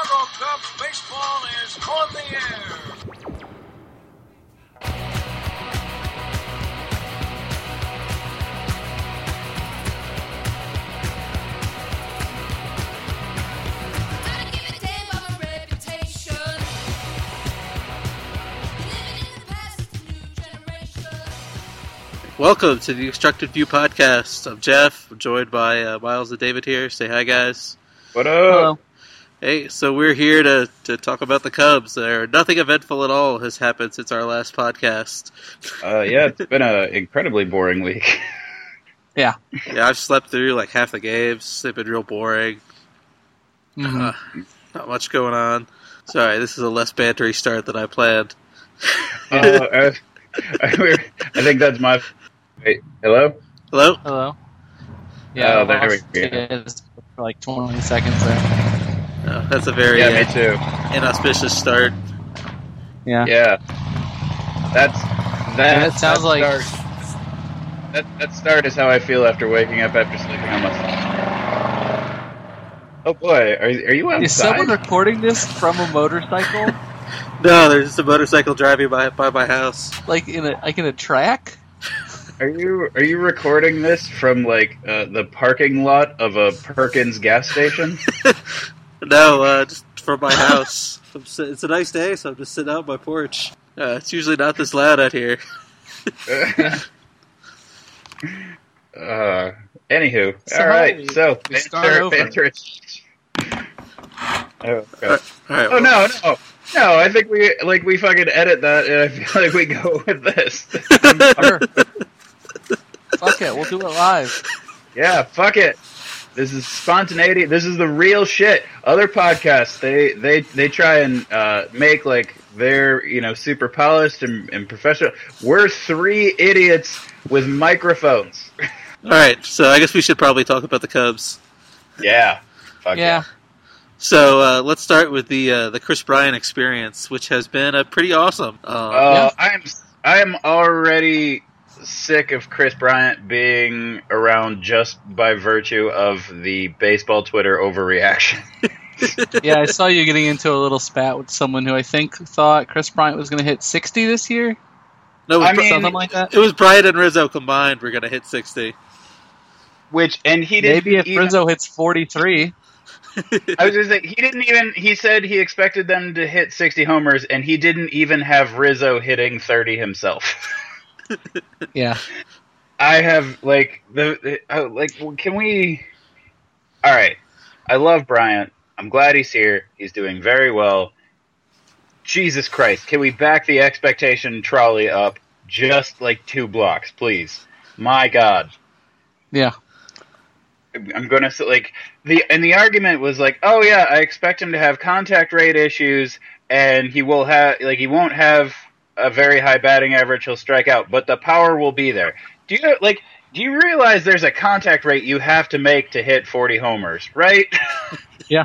Chicago Cubs baseball is on the air. Gotta give it damn of a reputation. Living in the past, it's new generation. Welcome to the Obstructed View podcast. I'm Jeff, I'm joined by uh, Miles and David here. Say hi, guys. What up? Hey, so we're here to, to talk about the Cubs. There, nothing eventful at all has happened since our last podcast. Uh, yeah, it's been an incredibly boring week. Yeah, yeah, I've slept through like half the games. They've been real boring. Uh, not much going on. Sorry, this is a less bantery start than I planned. uh, I, I, I think that's my. Wait, hello? Hello? Hello. Oh, there we lost go. For like 20 seconds there. No, that's a very Yeah, uh, me too. inauspicious start. Yeah. Yeah, that's that. it sounds that like- start, that that start is how I feel after waking up after sleeping on my. Oh boy, are are you outside? Is someone recording this from a motorcycle? No, there's just a motorcycle driving by by my house. like in a like in a track? Are you are you recording this from like uh, the parking lot of a Perkins gas station? No, uh, just from my house. I'm si- it's a nice day, so I'm just sitting out on my porch. Uh, it's usually not this loud out here. uh, anywho, So all right. So, we start banter, over. banter. Oh, okay. All right, oh no, no, no! I think we like we fucking edit that, and I feel like we go with this. Fuck it, we'll do it live. yeah, fuck it. This is spontaneity. This is the real shit. Other podcasts, they they they try and uh, make like they're you know super polished and, and professional. We're three idiots with microphones. All right, so I guess we should probably talk about the Cubs. yeah. Fuck Yeah. So uh, let's start with the uh, the Kris Bryant experience, which has been a pretty awesome. Uh, Uh, I'm I'm already sick of Kris Bryant being around just by virtue of the baseball Twitter overreaction. Yeah, I saw you getting into a little spat with someone who I think thought Kris Bryant was going to hit 60 this year. no, it was, I mean- Something like that. it was Bryant and Rizzo combined. We're gonna hit sixty. Which and he didn't Maybe if even, Rizzo hits 43. I was just saying he didn't even he said he expected them to hit 60 homers and he didn't even have Rizzo hitting 30 himself. Yeah. I have like the, the uh, like can we All right. I love Bryant. I'm glad he's here. He's doing very well. Jesus Christ, can we back the expectation trolley up just like two blocks, please? My god. Yeah. I'm going to like the and the argument was like, "Oh yeah, I expect him to have contact rate issues and he will have like he won't have a very high batting average, he'll strike out, but the power will be there." Do you like do you realize there's a contact rate you have to make to hit 40 homers, right? Yeah.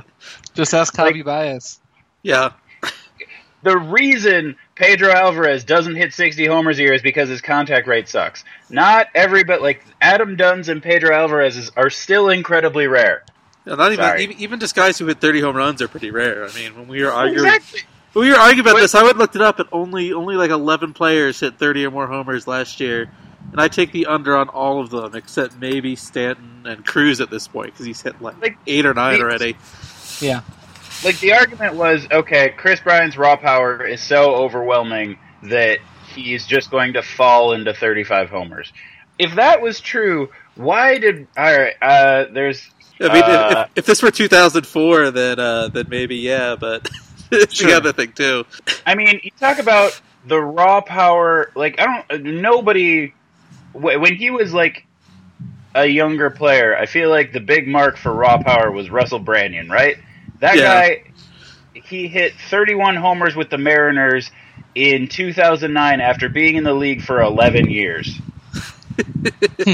Just ask Like- Javi Baez. Yeah, the reason Pedro Alvarez doesn't hit 60 homers a year is because his contact rate sucks. Not every but like Adam Dunn's and Pedro Alvarez's are still incredibly rare. Yeah, not even, even even just guys who hit thirty home runs are pretty rare. I mean, when we were arguing, Exactly. When we were arguing about But- this, I went and looked it up, and only only like eleven players hit thirty or more homers last year. And I take the under on all of them except maybe Stanton and Cruz at this point because he's hit like, Like, eight or nine the- already. Yeah. like the argument was okay kris bryant's raw power is so overwhelming that he's just going to fall into 35 homers if that was true why did all right uh there's I mean, Uh, if, if, if this were 2004, then uh, then maybe yeah, but it's Sure. the other thing too. i mean you talk about the raw power like i don't nobody when he was like a younger player i feel like the big mark for raw power was russell branyan right that Yeah. guy he hit 31 homers with the mariners in 2009 after being in the league for 11 years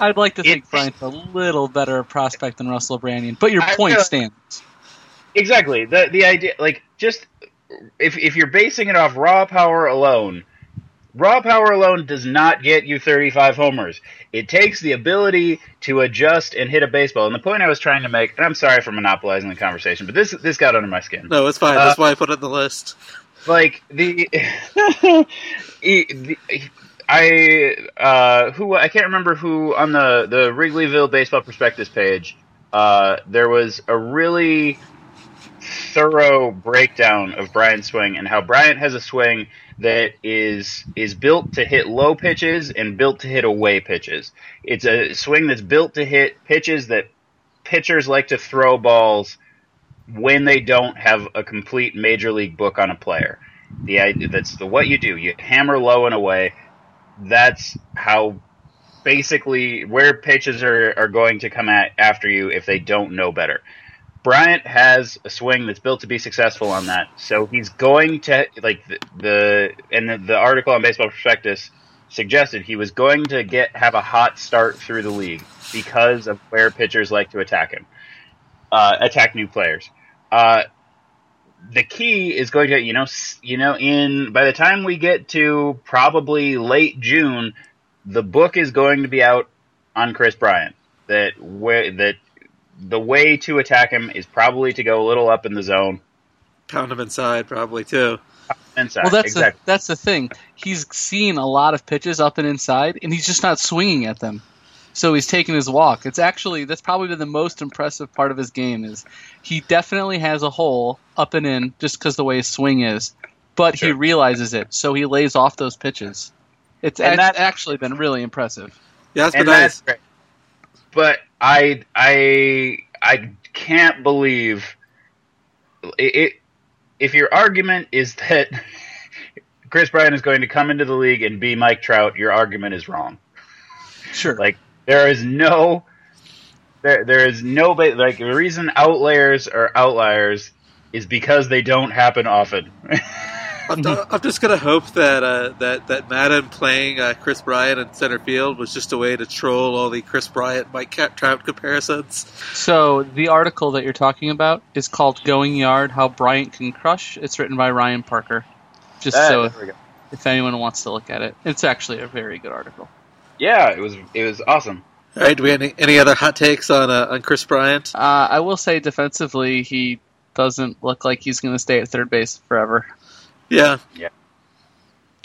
I'd like to think It's- Bryant's a little better prospect than Russell Branyan, but your I point feel- stands. Exactly. The the idea like just if if you're basing it off raw power alone, raw power alone does not get you 35 homers. It takes the ability to adjust and hit a baseball. And the point I was trying to make, and I'm sorry for monopolizing the conversation, but this this got under my skin. No, it's fine. Uh, That's why I put it on the list. Like the, the I uh, who I can't remember who on the the Wrigleyville Baseball Prospectus page. Uh, there was a really thorough breakdown of Bryant's swing and how Bryant has a swing that is is built to hit low pitches and built to hit away pitches. It's a swing that's built to hit pitches that pitchers like to throw balls when they don't have a complete major league book on a player. The idea that's the what you do. You hammer low and away. That's how basically where pitches are, are going to come at after you if they don't know better. Bryant has a swing that's built to be successful on that, so he's going to like the, the and the, the article on Baseball Prospectus suggested he was going to get have a hot start through the league because of where pitchers like to attack him, uh, attack new players. Uh, the key is going to you know you know in by the time we get to probably late June, the book is going to be out on Kris Bryant that where that the way to attack him is probably to go a little up in the zone Pound him inside, probably too. inside. Well, that's exactly. the, that's the thing. He's seen a lot of pitches up and inside, and he's just not swinging at them. So he's taking his walk. It's actually that's probably been the most impressive part of his game is he definitely has a hole up and in just because the way his swing is, but he realizes it, so he lays off those pitches. It's And act- that's- actually been really impressive. Yeah, that's been and nice. that's great. But I I I can't believe it, it. If your argument is that Kris Bryant is going to come into the league and be Mike Trout, your argument is wrong. Sure. Like there is no there there is no like the reason outliers are outliers is because they don't happen often. I'm, I'm just gonna hope that uh, that that Maddon playing uh, Kris Bryant in center field was just a way to troll all the Kris Bryant Mike Cat Trout comparisons. So the article that you're talking about is called "Going Yard: How Bryant Can Crush." It's written by Ryan Parker. Just Ah, so there if anyone wants to look at it, it's actually a very good article. yeah, it was it was awesome. All right, do we have any, any other hot takes on uh, on Chris Bryant? Uh, I will say defensively, he doesn't look like he's going to stay at third base forever. Yeah, Yeah.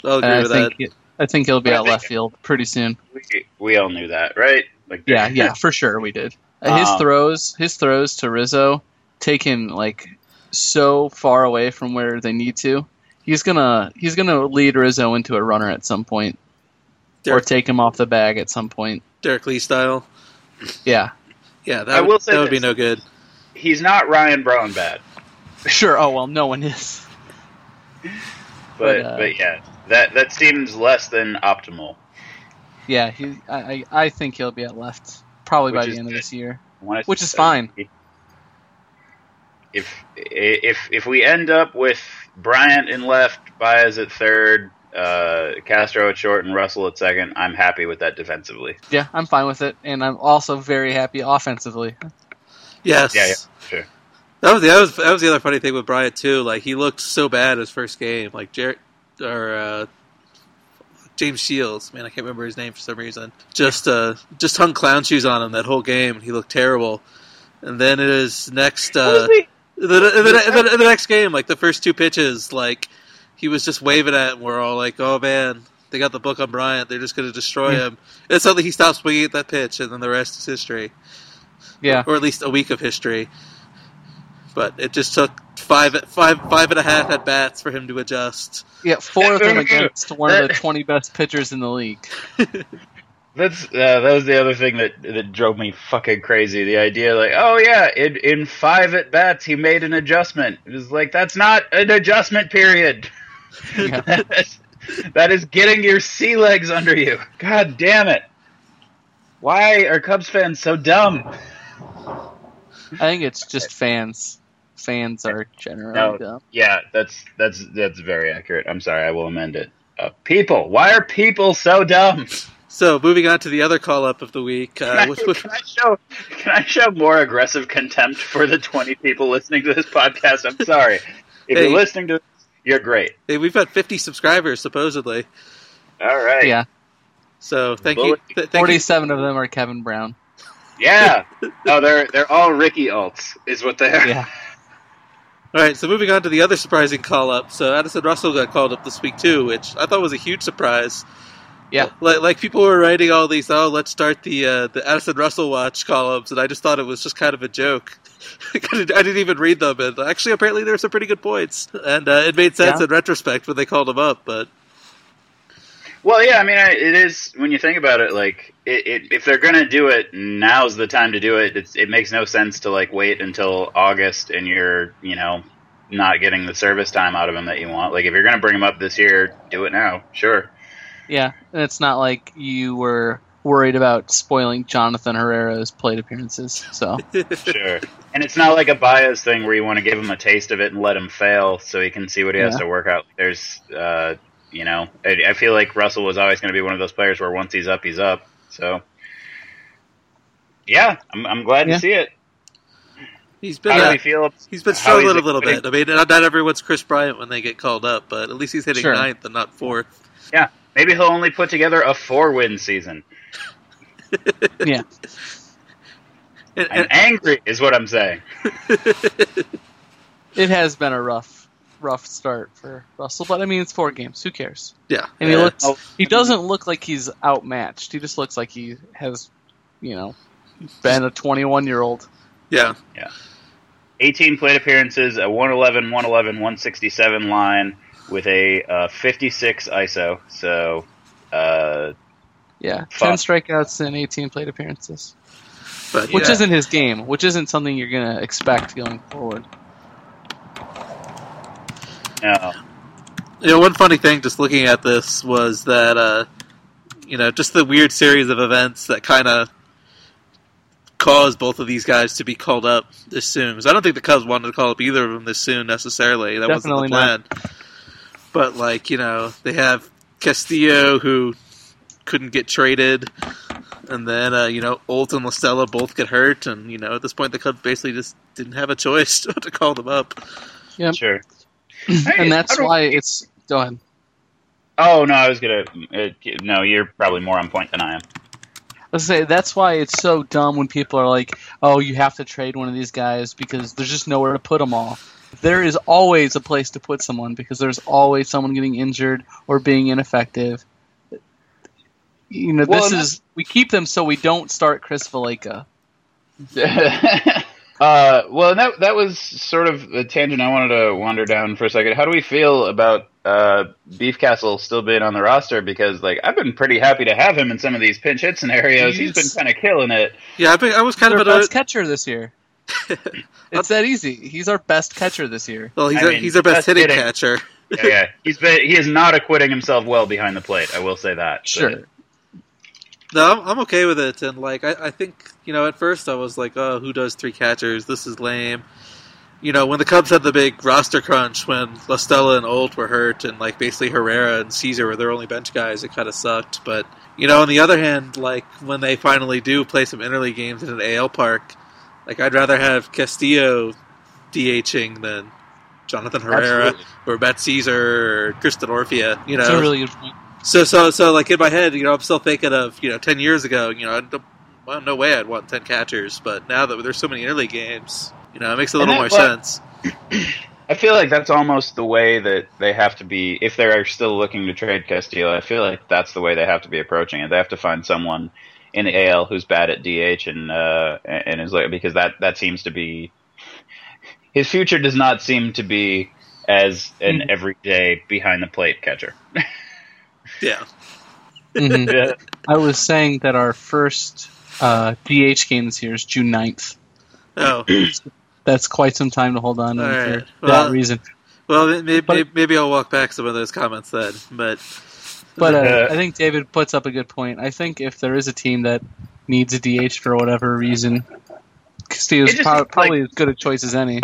I'll agree And I with think that. it- I think he'll be I at left field pretty soon. We, we all knew that, right? Like Yeah, yeah, for sure we did. Uh, His Um, throws, his throws to Rizzo, take him like so far away from where they need to. He's gonna he's gonna lead Rizzo into a runner at some point, or take him off the bag at some point. Derrek Lee style. Yeah, Yeah, that I would, will say that would be no good. He's not Ryan Braun bad, sure. Oh well, no one is. but But, uh, but yeah, that that seems less than optimal. Yeah, he. I I, I think he'll be at left probably by the is end of this year. Which is fine. If if if we end up with Bryant in left, Baez at third, uh, Castro at short, and Russell at second, I'm happy with that defensively. Yeah, I'm fine with it, and I'm also very happy offensively. Yes. Yeah, yeah, sure. That was the that was that was the other funny thing with Bryant too. Like he looked so bad his first game. Like Jared or uh, James Shields, man, I can't remember his name for some reason. Just uh, just hung clown shoes on him that whole game. And he looked terrible. And then it is next uh, the, the, the, the, the next game, like the first two pitches, like he was just waving at, and we're all like, "Oh man, they got the book on Bryant. They're just going to destroy Yeah. him." And suddenly he stops swinging at that pitch, and then the rest is history Yeah, or at least a week of history. But it just took five, five, five and a half at bats for him to adjust. yeah, four of them against one of the 20 best pitchers in the league. That's uh, that was the other thing that that drove me fucking crazy. The idea, like, oh yeah, in in five at bats, he made an adjustment. It was like that's not an adjustment period. Yeah. That's- that is getting your sea legs under you. God damn it! Why are Cubs fans so dumb? I think it's just fans. Fans are generally No. dumb. Yeah, that's that's that's very accurate. I'm sorry, I will amend it. Uh, people, why are people so dumb? So moving on to the other call up of the week, Can, uh, I, which, which, can I show can I show more aggressive contempt for the 20 people listening to this podcast? I'm sorry. If Hey. you're listening to this, you're great. hey, we've got 50 subscribers supposedly. All right. Yeah, So thank Bullet- you. Th- thank you. forty-seven of them are Kevin Brown. Yeah. No, they're they're all Ricky alts, is what they are. Yeah, All right, so moving on to the other surprising call up. So Addison Russell got called up this week too, which I thought was a huge surprise. yeah. Like, like people were writing all these, oh, let's start the uh, the Addison Russell watch columns, and I just thought it was just kind of a joke. I didn't even read them, and actually, apparently, there were some pretty good points, and uh, it made sense Yeah. in retrospect when they called him up. But Well, yeah, I mean, I, it is when you think about it. Like, it, it, if they're gonna do it, now's the time to do it. It's, it makes no sense to like wait until August and you're, you know, not getting the service time out of him that you want. Like, if you're gonna bring him up this year, do it now. Sure. Yeah, and it's not like you were worried about spoiling Jonathan Herrera's plate appearances. So Sure. And it's not like a bias thing where you want to give him a taste of it and let him fail so he can see what he has to work out. There's, uh, you know, I, I feel like Russell was always going to be one of those players where once he's up, he's up. So, yeah, I'm, I'm glad Yeah. to see it. he's been How do uh, feel? he's been how struggling a little bit. I mean, not, not everyone's Kris Bryant when they get called up, but at least he's hitting Sure. ninth and not fourth. Yeah, Maybe he'll only put together a four win season. yeah, And, I'm and, angry, is what I'm saying. it has been a rough, rough start for Russell. But I mean, it's four games. Who cares? yeah, And he Uh, looks. Oh. He doesn't look like he's outmatched. He just looks like he has, you know, been a 21 year old. Yeah, yeah. 18 plate appearances, a 111, 111, 167 line with a uh, 56 ISO. So, uh, Yeah, Fuck. 10 strikeouts and 18 plate appearances, But which Yeah. isn't his game. Which isn't something you're gonna expect going forward. No. You know, one funny thing just looking at this was that, uh, you know, just the weird series of events that kind of caused both of these guys to be called up this soon. 'Cause I don't think the Cubs wanted to call up either of them this soon necessarily. That Definitely wasn't the plan. But, like, you know, they have Castillo who couldn't get traded. And then, uh, you know, Olt and La Stella both get hurt. And, you know, at this point, the Cubs basically just didn't have a choice to call them up. Yep. Sure. And that's why it's. Go ahead. Oh, no, I was to. Uh, no, you're probably more on point than I am. Let's say that's why it's so dumb when people are like, "Oh, you have to trade one of these guys because there's just nowhere to put them all." There is always a place to put someone because there's always someone getting injured or being ineffective. You know, Well, this is we keep them so we don't start Chris Valaika. uh, well, that that was sort of a tangent I wanted to wander down for a second. How do we feel about uh, Beef Castle still being on the roster? Because like I've been pretty happy to have him in some of these pinch hit scenarios. He's been kind of killing it. Yeah, I, think I was kind He's of our an best catcher this year. It's that easy. He's our best catcher this year. Well, he's I our, mean, he's our best best hitting hitting. catcher. Yeah, yeah. he's been he is not acquitting himself well behind the plate. I will say that. But- Sure. No, I'm, okay with it, and like I, I think you know, at first I was like, oh, who does three catchers? This is lame. You know, when the Cubs had the big roster crunch, when La Stella and Olt were hurt, and like basically Herrera and Szczur were their only bench guys, it kind of sucked. But you know, on the other hand, like when they finally do play some interleague games in an AL park, like I'd rather have Castillo DHing than Jonathan Herrera Absolutely. or Matt Szczur or Kristen Orfia. You know, It's a really good point. So, so, so, like in my head, you know, I'm still thinking of, you know, ten years ago. You know, I well, no way I'd want ten catchers, but now that there's so many interleague games, you know, it makes a little more that- sense. I feel like that's almost the way that they have to be if they're still looking to trade Castillo. I feel like that's the way they have to be approaching it. They have to find someone in the AL who's bad at DH and uh, and is like because that that seems to be his future does not seem to be as an everyday behind the plate catcher. Yeah, Mhm. Yeah. I was saying that our first uh, DH game this year is June 9th. oh, That's quite some time to hold on to All for right. that reason. well, maybe, But- maybe, maybe I'll walk back some of those comments then. But But uh, Uh, I think David puts up a good point. I think if there is a team that needs a DH for whatever reason, Castillo's It just pro- seems probably as good a choice as any.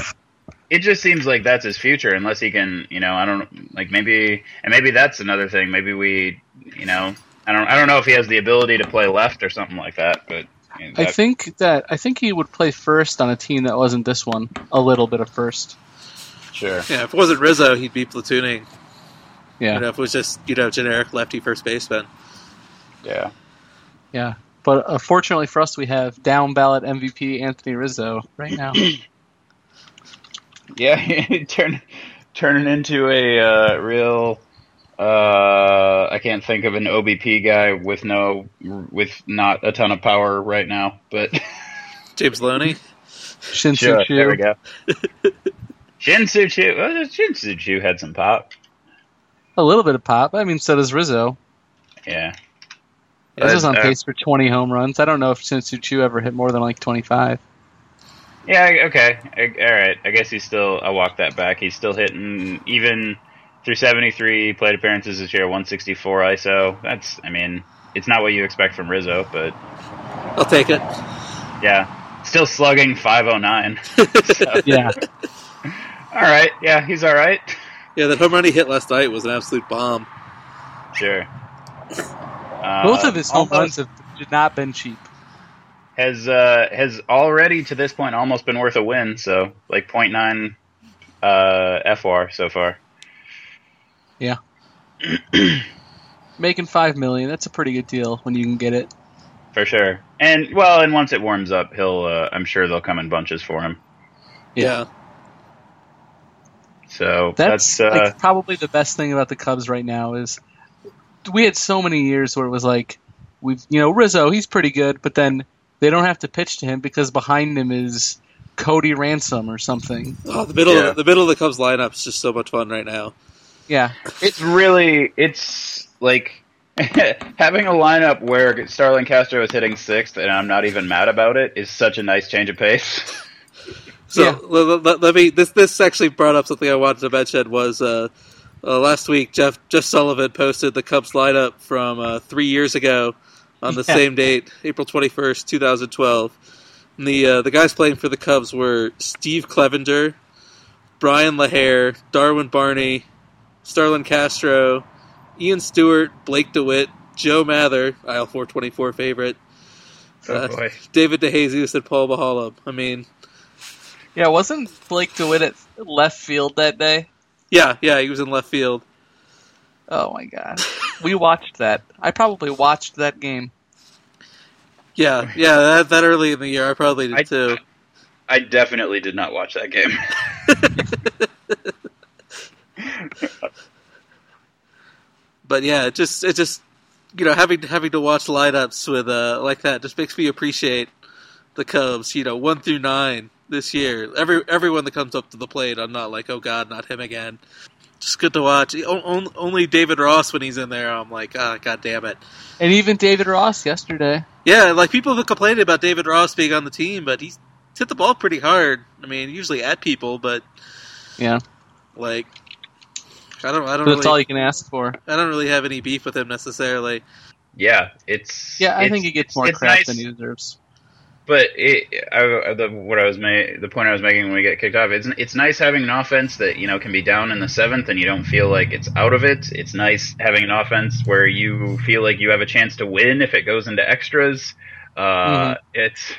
It just seems like that's his future unless he can you know i don't like maybe and maybe that's another thing maybe we you know i don't i don't know if he has the ability to play left or something like that but you know, I think that I think he would play first on a team that wasn't this one. A little bit of first. sure yeah, if it wasn't Rizzo, he'd be platooning. Yeah, You know, if it was just you know generic lefty first baseman. Yeah. yeah. But uh, unfortunately for us, we have down ballot MVP Anthony Rizzo right now. Yeah, turn turning into a uh, real. Uh, I can't think of an OBP guy with no with not a ton of power right now, but James Loney. Shin sure, Chu. there we go. Shin-Soo Choo, well, Shin-Soo Choo had some pop. A little bit of pop. I mean, so does Rizzo. Yeah, Rizzo's on uh, pace for 20 home runs. I don't know if Shin-Soo Choo ever hit more than like 25. Yeah, okay, I, all right. I guess he's still. I walk that back. He's still hitting even through seventy three plate appearances this year, one sixty four ISO. That's, I mean, it's not what you expect from Rizzo, but I'll take it. yeah, still slugging five oh nine. Yeah. All right, yeah, he's all right. Yeah, that home run he hit last night was an absolute bomb. Sure. Uh, Both of his home almost runs have not been cheap. Has uh, has already to this point almost been worth a win. So like 0.9 uh, FR so far. Yeah. Making five million, that's a pretty good deal when you can get it. For sure, and well, and once it warms up, he'll. Uh, I'm sure they'll come in bunches for him. Yeah. So That's, that's, uh, like probably the best thing about the Cubs right now is we had so many years where it was like we've you know Rizzo he's pretty good, but then they don't have to pitch to him because behind him is Cody Ransom or something. Oh, the middle, Yeah. the middle of the Cubs lineup is just so much fun right now. Yeah, it's really it's like having a lineup where Starlin Castro is hitting sixth, and I'm not even mad about it. Is such a nice change of pace. So Yeah. let, let- let me. This this actually brought up something I wanted to mention. Was uh, uh, last week Jeff Jeff Sullivan posted the Cubs lineup from uh, three years ago on the Yeah. same date, April twenty first, two thousand twelve. And the uh, the guys playing for the Cubs were Steve Clevenger, Bryan LaHair, Darwin Barney, Starlin Castro, Ian Stewart, Blake DeWitt, Joe Mather, aisle four twenty four favorite, Oh Uh, boy. David DeJesus, and Paul Maholm. I mean, yeah. Wasn't Blake DeWitt at left field that day? yeah, yeah, he was in left field. Oh my god, we watched that. I probably watched that game. Yeah, yeah, that, that early in the year, I probably did I- too. I definitely did not watch that game. But yeah, it just it just you know having having to watch lineups with uh like that just makes me appreciate the Cubs. You know, one through nine this year. Every everyone that comes up to the plate, I'm not like, oh god, not him again. Just good to watch. O- on- Only David Ross when he's in there, I'm like, ah, god damn it. And even David Ross yesterday. Yeah, like people have complained about David Ross being on the team, but he's hit the ball pretty hard. I mean, usually at people, but Yeah, like, I don't, I don't that's really, all you can ask for. I don't really have any beef with him necessarily. yeah, it's Yeah, I it's- think he gets more crap nice, than he deserves. But it, I, the, what I was ma- the point I was making when we get kicked off, it's it's nice having an offense that you know can be down in the seventh and you don't feel like it's out of it. It's nice having an offense where you feel like you have a chance to win if it goes into extras. Uh, Mhm. It's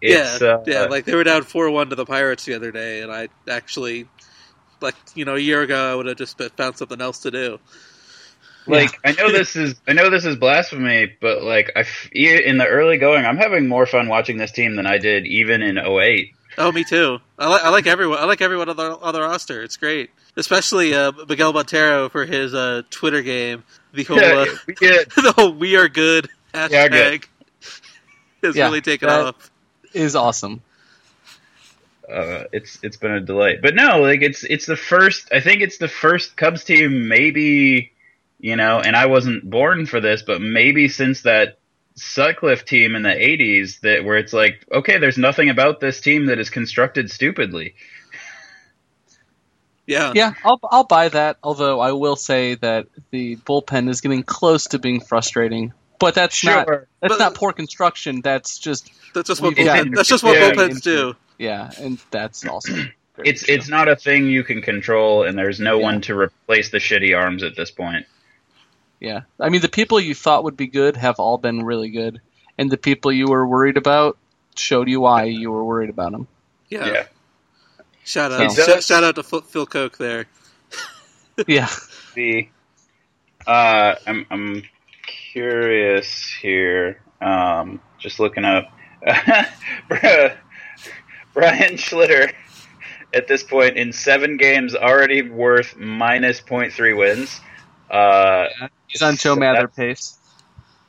it's yeah, uh, yeah. Like they were down four one to the Pirates the other day, and I actually, like you know, a year ago I would have just found something else to do. Like I know this is I know this is blasphemy, but like I f- in the early going, I'm having more fun watching this team than I did even in 08. Oh, me too. I like I like everyone. I like everyone on the other roster. It's great, especially uh, Miguel Montero for his uh, Twitter game. The whole uh, Yeah, we the whole "We are good" hashtag Yeah, good. has Yeah, really taken that- off. Is awesome. uh, it's it's been a delight. But no, like it's it's the first. I think it's the first Cubs team, maybe you know. And I wasn't born for this, but maybe since that Sutcliffe team in the '80s, that where it's like, okay, there's nothing about this team that is constructed stupidly. Yeah, Yeah, I'll I'll buy that. Although I will say that the bullpen is getting close to being frustrating. But that's not that's But- not poor construction. That's just that's just what We've got- bullpen, that's just what Yeah. bullpens do. yeah, and that's also It's true. it's not a thing you can control, and there's no Yeah. one to replace the shitty arms at this point. Yeah. I mean, the people you thought would be good have all been really good, and the people you were worried about showed you why you were worried about them. Yeah. Yeah. Shout out, So- shout, shout out to Phil Phil Coke there. yeah, be. Uh, I'm I'm curious here. Um, just looking up. Brian Schlitter at this point in seven games already worth minus 0.3 wins. Uh, He's on Joe so Mather that's- pace.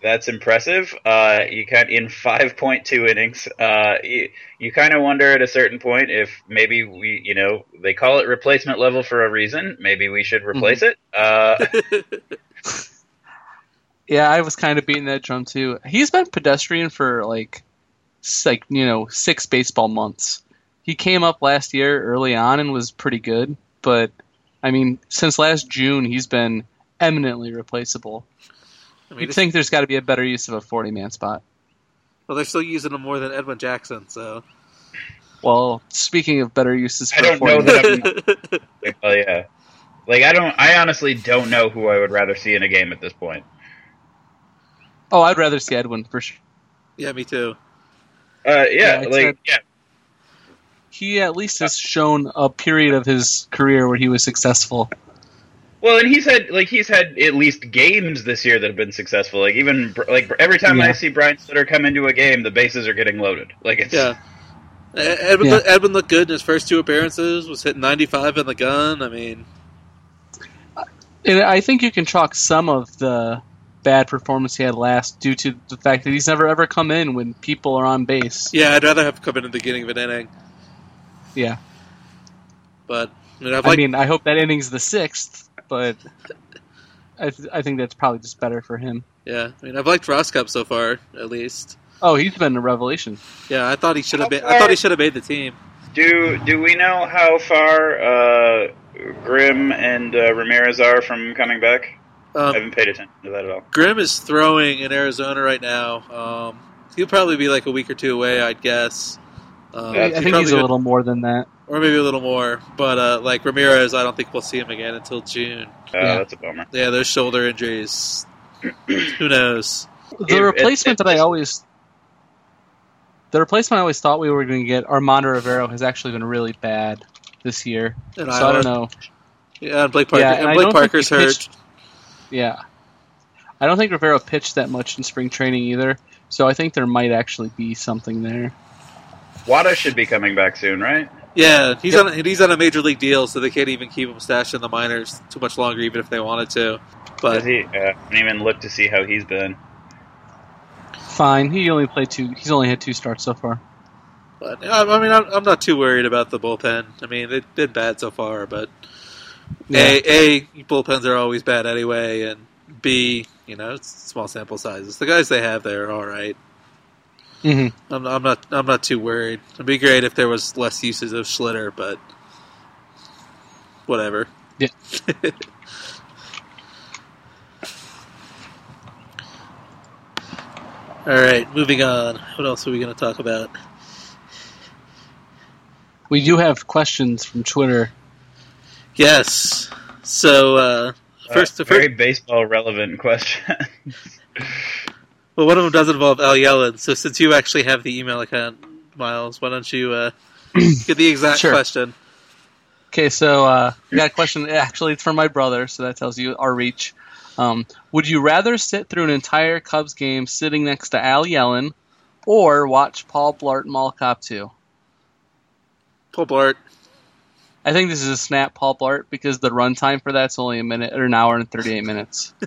That's impressive. Uh, you kind in 5.2 innings. Uh, you, you kind of wonder at a certain point if maybe we, you know, they call it replacement level for a reason. Maybe we should replace it. Uh, Yeah, I was kind of beating that drum too. He's been pedestrian for like, like you know, six baseball months. He came up last year early on and was pretty good, but I mean, since last June, he's been eminently replaceable. I mean, You'd think there's got to be a better use of a 40 man spot. well, they're still using him more than Edwin Jackson, so. Well, speaking of better uses I for a don't 40 know that I'm. oh yeah, like I don't. I honestly don't know who I would rather see in a game at this point. oh, I'd rather see Edwin for sure. yeah, me too. Uh, yeah, Yeah, like a- yeah, He at least has shown a period of his career where he was successful. Well, and he's had like he's had at least games this year that have been successful. Like even like every time I see Brian Schlitter come into a game, the bases are getting loaded. Like it's Yeah. Edwin, Yeah. Edwin looked good in his first two appearances. Was hitting 95 in the gun. I mean, And I think you can chalk some of the bad performance he had last due to the fact that he's never ever come in when people are on base. yeah, I'd rather have come in at the beginning of an inning. Yeah. But I mean, I've I mean, I hope that inning's the sixth, but I, th- I think that's probably just better for him. yeah, I mean, I've liked Rosscup so far, at least. Oh, he's been a revelation. Yeah, I thought he should have been. I thought he should have made the team. do do we know how far uh, Grimm and uh, Ramirez are from coming back? I Um, haven't paid attention to that at all. Grimm is throwing in Arizona right now. Um, he'll probably be like a week or two away, I'd guess. Um, Yeah, I think probably he's a would- little more than that. or maybe a little more. But uh, like Ramirez, I don't think we'll see him again until June. Uh, Yeah. That's a bummer. Yeah, those shoulder injuries. Who knows? The If- replacement if- that I always. The replacement I always thought we were going to get, Armando Rivero, has actually been really bad this year. In so I Iowa. don't know. Yeah, and Blake Parker. Yeah, and I Blake Parker's he hurt. pitched- Yeah. I don't think Rivero pitched that much in spring training either, so I think there might actually be something there. Wada should be coming back soon, right? Yeah, he's Yep. on he's on a major league deal, so they can't even keep him stashed in the minors too much longer, even if they wanted to. But he? Uh, I haven't even look to see how he's been. Fine. He only played two. He's only had two starts so far. But I, I mean, I'm, I'm not too worried about the bullpen. I mean, they've been bad so far, but a, a bullpens are always bad anyway, and b you know it's small sample sizes. The guys they have there are all right. Hmm I'm, I'm not I'm not too worried. It'd be great if there was less uses of Schlitter, but whatever. Yeah. all right, moving on. What else are we going to talk about? We do have questions from Twitter. Yes. So uh, first, Uh, the very first, baseball relevant question. well, one of them does involve Al Yellon. So since you actually have the email account, Miles, why don't you uh, get the exact Sure. question? Okay, so uh, we got a question. Actually, it's from my brother, so that tells you our reach. Um, would you rather sit through an entire Cubs game sitting next to Al Yellon, or watch Paul Blart Mall Cop 2? Paul Blart. I think this is a snap Paul Blart because the runtime for that's only a minute or an hour and 38 minutes.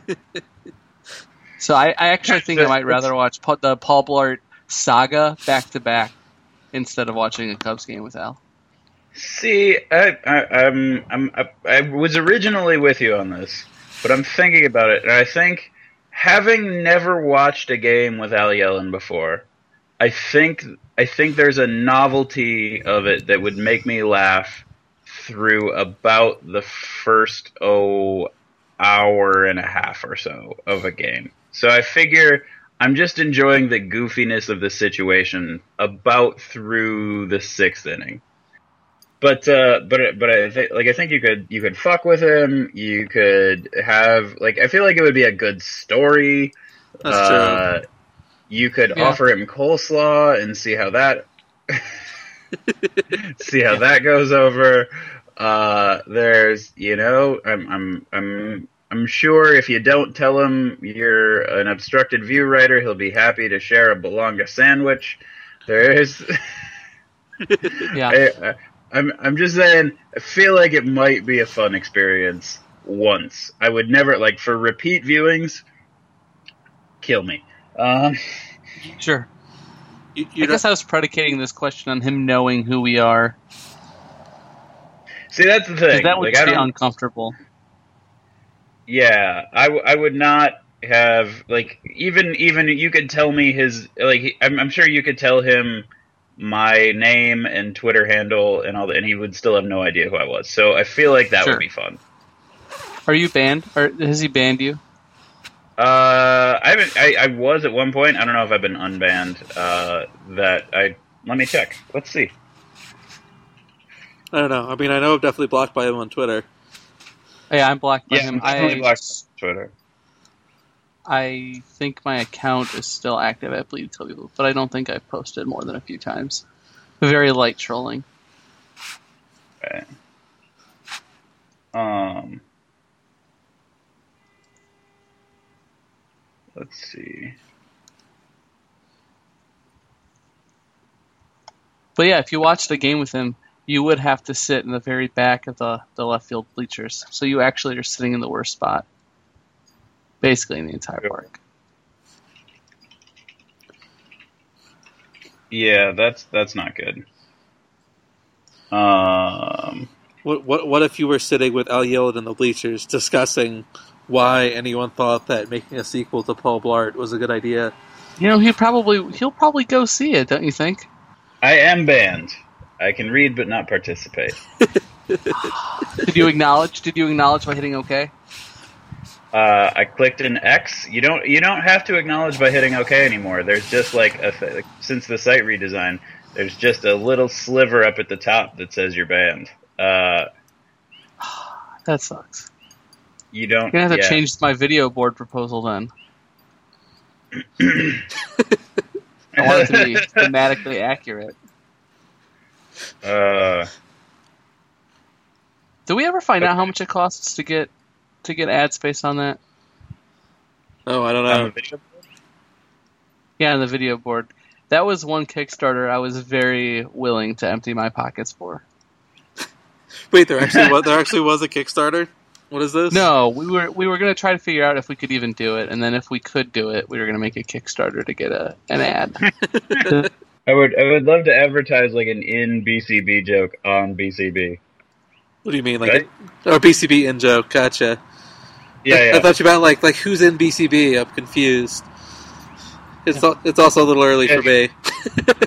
so I, I actually think I might rather watch the Paul Blart saga back to back instead of watching a Cubs game with Al. See, I, I, I'm, I'm, I, I was originally with you on this, but I'm thinking about it, and I think having never watched a game with Al Yellon before, I think, I think there's a novelty of it that would make me laugh through about the first oh hour and a half or so of a game. So I figure I'm just enjoying the goofiness of the situation about through the sixth inning but uh, but but I think like I think you could you could fuck with him. You could have like I feel like it would be a good story. That's uh, You could Yeah. offer him coleslaw and see how that see how that goes over. Uh, there's you know I'm I'm I'm I'm sure if you don't tell him you're an obstructed view writer, he'll be happy to share a Belonga sandwich. There is. Yeah. I, I, I'm I'm just saying. I feel like it might be a fun experience once. I would never like for repeat viewings. Kill me. Um, Sure. You, I guess I was predicating this question on him knowing who we are. see, that's the thing. that would like, be uncomfortable. Yeah, I, w- I would not have like even even you could tell me his like he- I'm, I'm sure you could tell him my name and Twitter handle and all that, and he would still have no idea who I was. So I feel like that Sure. would be fun. Are you banned? Or has he banned you? Uh, I haven't. I, I was at one point. I don't know if I've been unbanned. Uh, that I let me check. Let's see. I don't know. I mean, I know I'm definitely blocked by him on Twitter. Yeah, I'm blocked by Yeah, him. I, blocked on Twitter. I think my account is still active at Bleed Kill People, but I don't think I've posted more than a few times. Very light trolling. Right. Um. Let's see. But yeah, if you watched the game with him, you would have to sit in the very back of the, the left field bleachers. So you actually are sitting in the worst spot. Basically in the entire park. Yeah, that's that's not good. Um. What what what if you were sitting with Al Yellon in the bleachers discussing why anyone thought that making a sequel to Paul Blart was a good idea? You know, he'll probably he'll probably go see it, don't you think? I am banned. I can read but not participate. Did you acknowledge? Did you acknowledge by hitting OK? Uh, I clicked an X. You don't you don't have to acknowledge by hitting OK anymore. There's just like a since the site redesign, there's just a little sliver up at the top that says you're banned. Uh, That sucks. you don't. I'm gonna have to yeah. change my video board proposal then. I want it to be thematically accurate. Uh, Did we ever find out how much it costs to get to get ad space on that? Oh, I don't on know. the video- Yeah, on the video board. That was one Kickstarter I was very willing to empty my pockets for. Wait, there actually was there actually was a Kickstarter. What is this? No, we were we were gonna try to figure out if we could even do it, and then if we could do it, we were gonna make a Kickstarter to get a an ad. I would I would love to advertise like an in BCB joke on BCB. What do you mean, like? Right? Oh, BCB in joke. Gotcha. Yeah, I, yeah. I thought you meant like like who's in BCB. I'm confused. It's al- it's also a little early for me.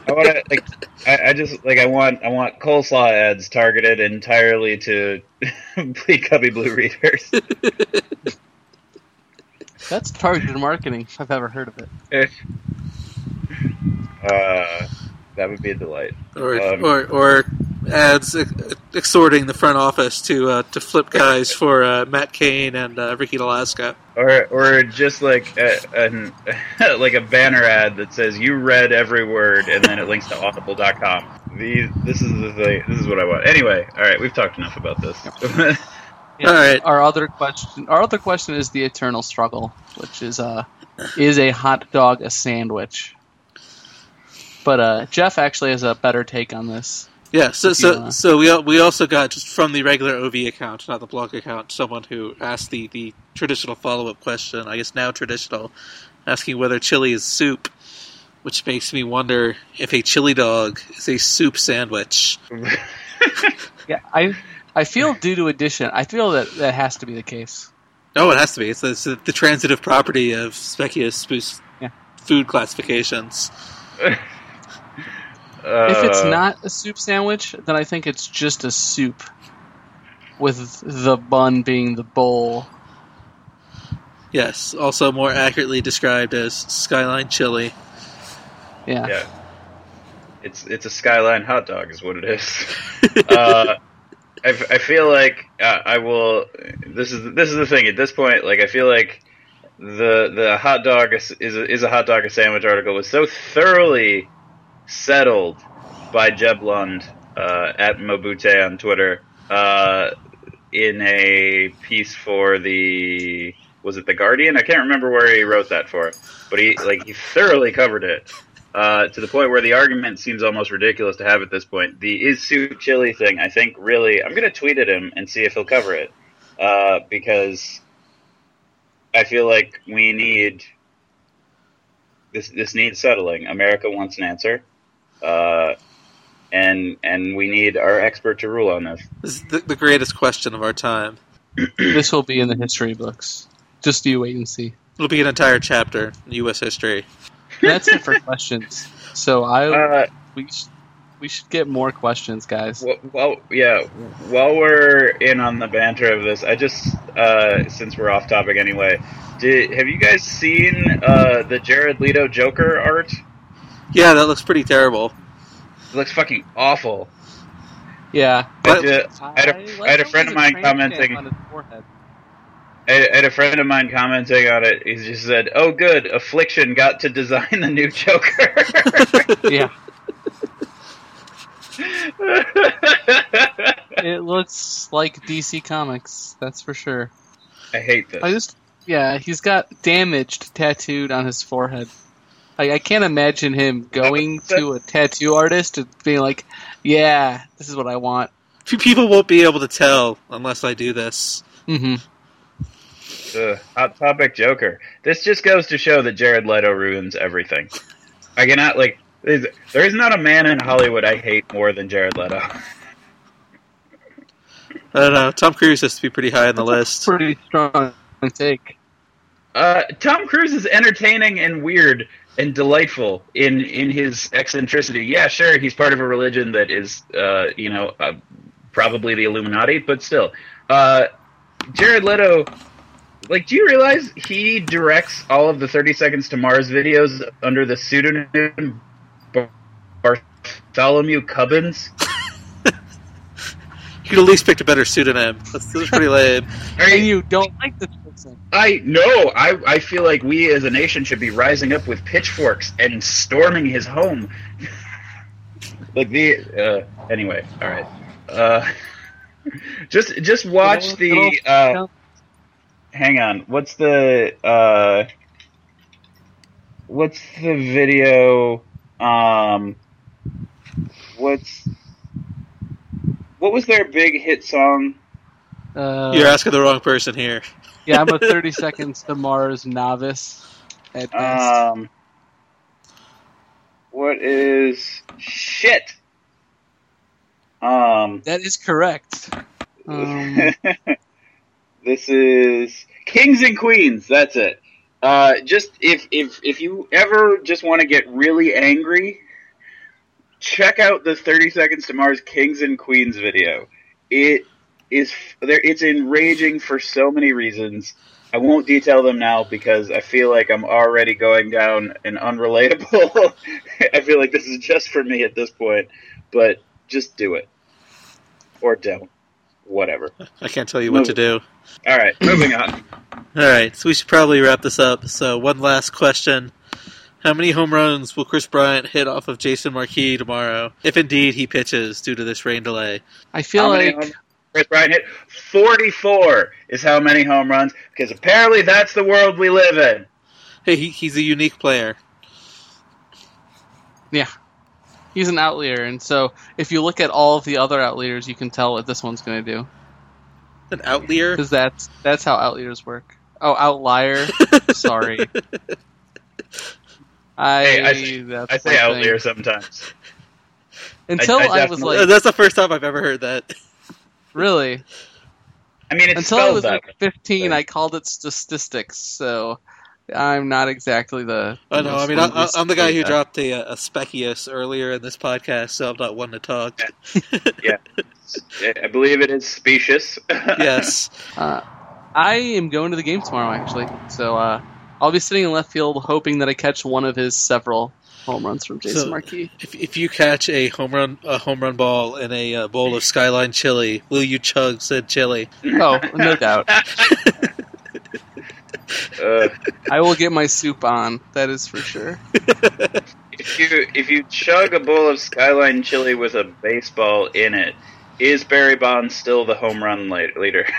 I want to like. I, I just like. I want. I want coleslaw ads targeted entirely to Bleed Cubbie Blue readers. That's targeted marketing if I've ever heard of it. Eh. Uh, that would be a delight. or Um, or or ads ex- exhorting the front office to uh, to flip guys for uh, Matt Cain and uh, Ricky Alaska. Or, or just like a, an, like a banner ad that says "You read every word" and then it links to Audible.com. These, this is the thing. This is what I want. Anyway, all right, we've talked enough about this. Yeah. All right. Our other question, our other question is the eternal struggle, which is uh, is a hot dog a sandwich? But uh, Jeff actually has a better take on this. Yeah, so so wanna- so we we also got just from the regular OV account, not the blog account, someone who asked the the traditional follow up question. I guess now traditional, asking whether chili is soup, which makes me wonder if a chili dog is a soup sandwich. Yeah, I I feel due to addition, I feel that that has to be the case. Oh, it has to be. It's, it's the transitive property of Specius spoos Yeah. food classifications. If it's Uh, not a soup sandwich, then I think it's just a soup, with the bun being the bowl. Yes, also more accurately described as Skyline chili. Yeah. yeah, it's it's a skyline hot dog, is what it is. uh, I, f- I feel like uh, I will. This is this is the thing. At this point, like I feel like the the hot dog is is a, is a hot dog a sandwich article was so thoroughly settled by Jeb Lund uh, at Mobute on Twitter. Uh, in a piece for the was it the Guardian? I can't remember where he wrote that for, but he like he thoroughly covered it uh, to the point where the argument seems almost ridiculous to have at this point. The is chili thing, I think, really, I'm gonna tweet at him and see if he'll cover it uh, because I feel like we need this. This needs settling. America wants an answer. Uh, and and we need our expert to rule on this. This is the, the greatest question of our time. this will be in the history books. Just you wait and see. It'll be an entire chapter in U.S. history. That's it for questions. So I Uh, we sh- we should get more questions, guys. Well, well, yeah. While we're in on the banter of this, I just uh, since we're off topic anyway, did have you guys seen uh, the Jared Leto Joker art? Yeah, that looks pretty terrible. It looks fucking awful. Yeah, But- I, did- I had a, I had a friend of mine commenting. On his forehead. I I had a friend of mine commenting on it. He just said, "Oh, good, Affliction got to design the new Joker." Yeah, it looks like DC Comics. That's for sure. I hate this. I just yeah, he's got damaged tattooed on his forehead. Like I can't imagine him going to a tattoo artist and being like, "Yeah, this is what I want." People won't be able to tell unless I do this. hmm Ugh, hot topic Joker. This just goes to show that Jared Leto ruins everything. I cannot like. there's- There is not a man in Hollywood I hate more than Jared Leto. I don't know. Tom Cruise has to be pretty high on the list. Pretty strong take. Uh, Tom Cruise is entertaining and weird and delightful in in his eccentricity. Yeah, sure, he's part of a religion that is, uh, you know, uh, probably the Illuminati, but still, uh, Jared Leto. Like, do you realize he directs all of the Thirty Seconds to Mars videos under the pseudonym Bartholomew Cubbins? You could at least picked a better pseudonym. That's, that's pretty lame. Are And you- you don't like this I know. I I feel like we as a nation should be rising up with pitchforks and storming his home. like the uh, anyway, all right. Uh, just just watch the. Uh, hang on, what's the uh, what's the video? Um, what's what was their big hit song? Uh, You're asking the wrong person here. Yeah, I'm a 30 seconds to Mars novice at best. Um, what is shit? Um, that is correct. Um, this is Kings and Queens. That's it. Uh, just if if if you ever just want to get really angry, check out the Thirty Seconds to Mars Kings and Queens video. It is there. It's enraging for so many reasons. I won't detail them now because I feel like I'm already going down an unrelatable. I feel like this is just for me at this point, but just do it or don't. Whatever. I can't tell you what to do. All right, moving on. All right, so we should probably wrap this up. So, one last question: How many home runs will Kris Bryant hit off of Jason Marquis tomorrow, if indeed he pitches due to this rain delay? I feel How like home- Kris Bryant hit 44 is how many home runs because apparently that's the world we live in. Hey, he, he's a unique player. Yeah. He's an outlier, and so if you look at all of the other outliers, you can tell what this one's going to do An outlier. because that's that's how outliers work. Oh, outlier. Sorry. I, Hey, I say- that's I say outlier thing. sometimes. Until I- I I, was like, That's the first time I've ever heard that. Really. I mean, it's Until I was like 15, I called it statistics. So I'm not exactly the. I know. I mean, I, I, linguistic I'm the guy who guy. dropped a, a specuous earlier in this podcast, so I'm not one to talk. Yeah, I believe it is specious. yes. Uh, I am going to the game tomorrow, actually. So uh, I'll be sitting in left field, hoping that I catch one of his several home runs from Jason So- Marquis. If, if you catch a home run a home run ball in a uh, bowl of Skyline chili, will you chug said chili? Oh, no doubt. Uh, I will get my soup on. That is for sure. if you if you chug a bowl of Skyline chili with a baseball in it, is Barry Bonds still the home run leader?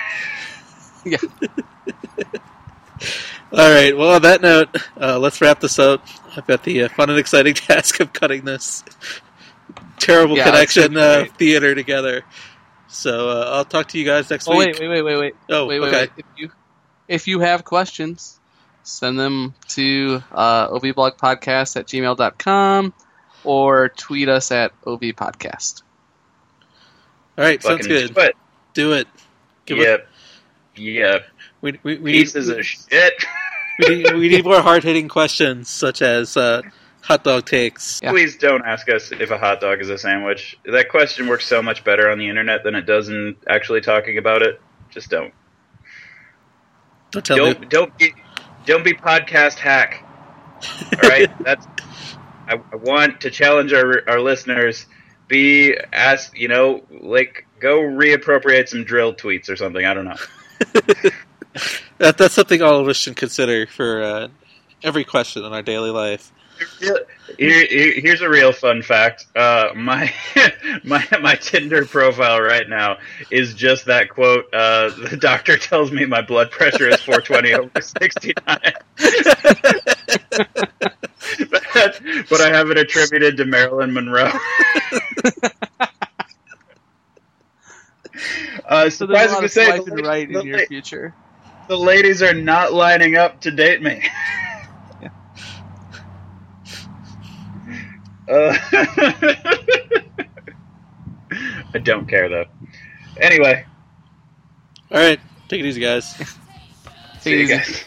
Yeah. All right. Well, on that note, uh, let's wrap this up. I've got the uh, fun and exciting task of cutting this terrible Yeah, connection uh, theater together. So uh, I'll talk to you guys next Oh week. wait, wait, wait, wait, wait. Oh, wait, wait, okay. wait. If you if you have questions, send them to uh, ovblogpodcast at gmail.com or tweet us at ovpodcast. All right. Sounds Fucking good. But Do it. Give yep, yep. We, we, we, need, Pieces of shit. we, need, we need more hard hitting questions, such as uh, hot dog takes. Yeah. Please don't ask us if a hot dog is a sandwich. That question works so much better on the internet than it does in actually talking about it. Just don't. Don't tell. Don't don't be don't be podcast hack. All right, that's. I, I want to challenge our our listeners. Be ask you know like go reappropriate some drill tweets or something. I don't know. That, that's something all of us should consider for uh, every question in our daily life. Here, here- here's a real fun fact. Uh, my my my Tinder profile right now is just that quote. Uh, the doctor tells me my blood pressure is 420 over 69. but, but I have it attributed to Marilyn Monroe. uh, So there's a surprising lot to of say, the, swiping right in your future. The ladies are not lining up to date me. Uh, I don't care though. Anyway, All right. Take it easy, guys. see Take it you easy. guys.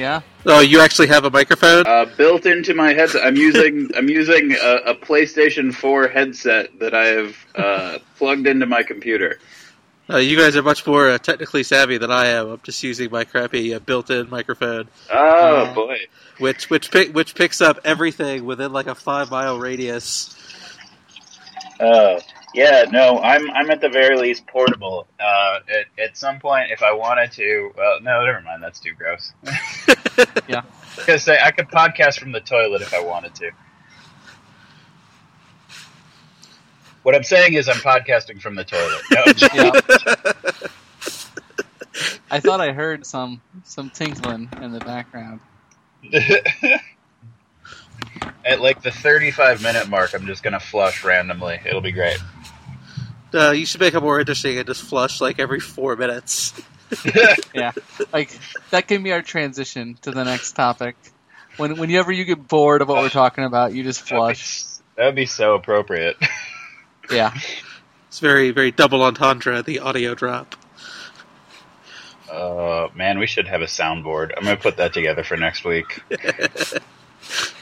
Yeah. Oh, you actually have a microphone? Uh, built into my headset, I'm using I'm using a, a PlayStation 4 headset that I have uh, plugged into my computer. Uh, you guys are much more uh, technically savvy than I am. I'm just using my crappy uh, built-in microphone, Oh Uh, boy! which which pick, which picks up everything within like a five mile radius. Oh yeah, no, I'm I'm at the very least portable. Uh, at, at some point, if I wanted to, well, no, never mind. That's too gross. Yeah. Because say I could podcast from the toilet if I wanted to. What I'm saying is I'm podcasting from the toilet. No, I'm Yeah. I thought I heard some some tinkling in the background. At like the 35 minute mark, I'm just gonna flush randomly. It'll be great. Uh, you should make it more interesting and just flush like every four minutes. Yeah. Like that can be our transition to the next topic. When whenever you get bored of what we're talking about, you just flush. That would be so appropriate. Yeah. It's very very double entendre. The audio drop. Uh, man, we should have a soundboard. I'm gonna put that together for next week.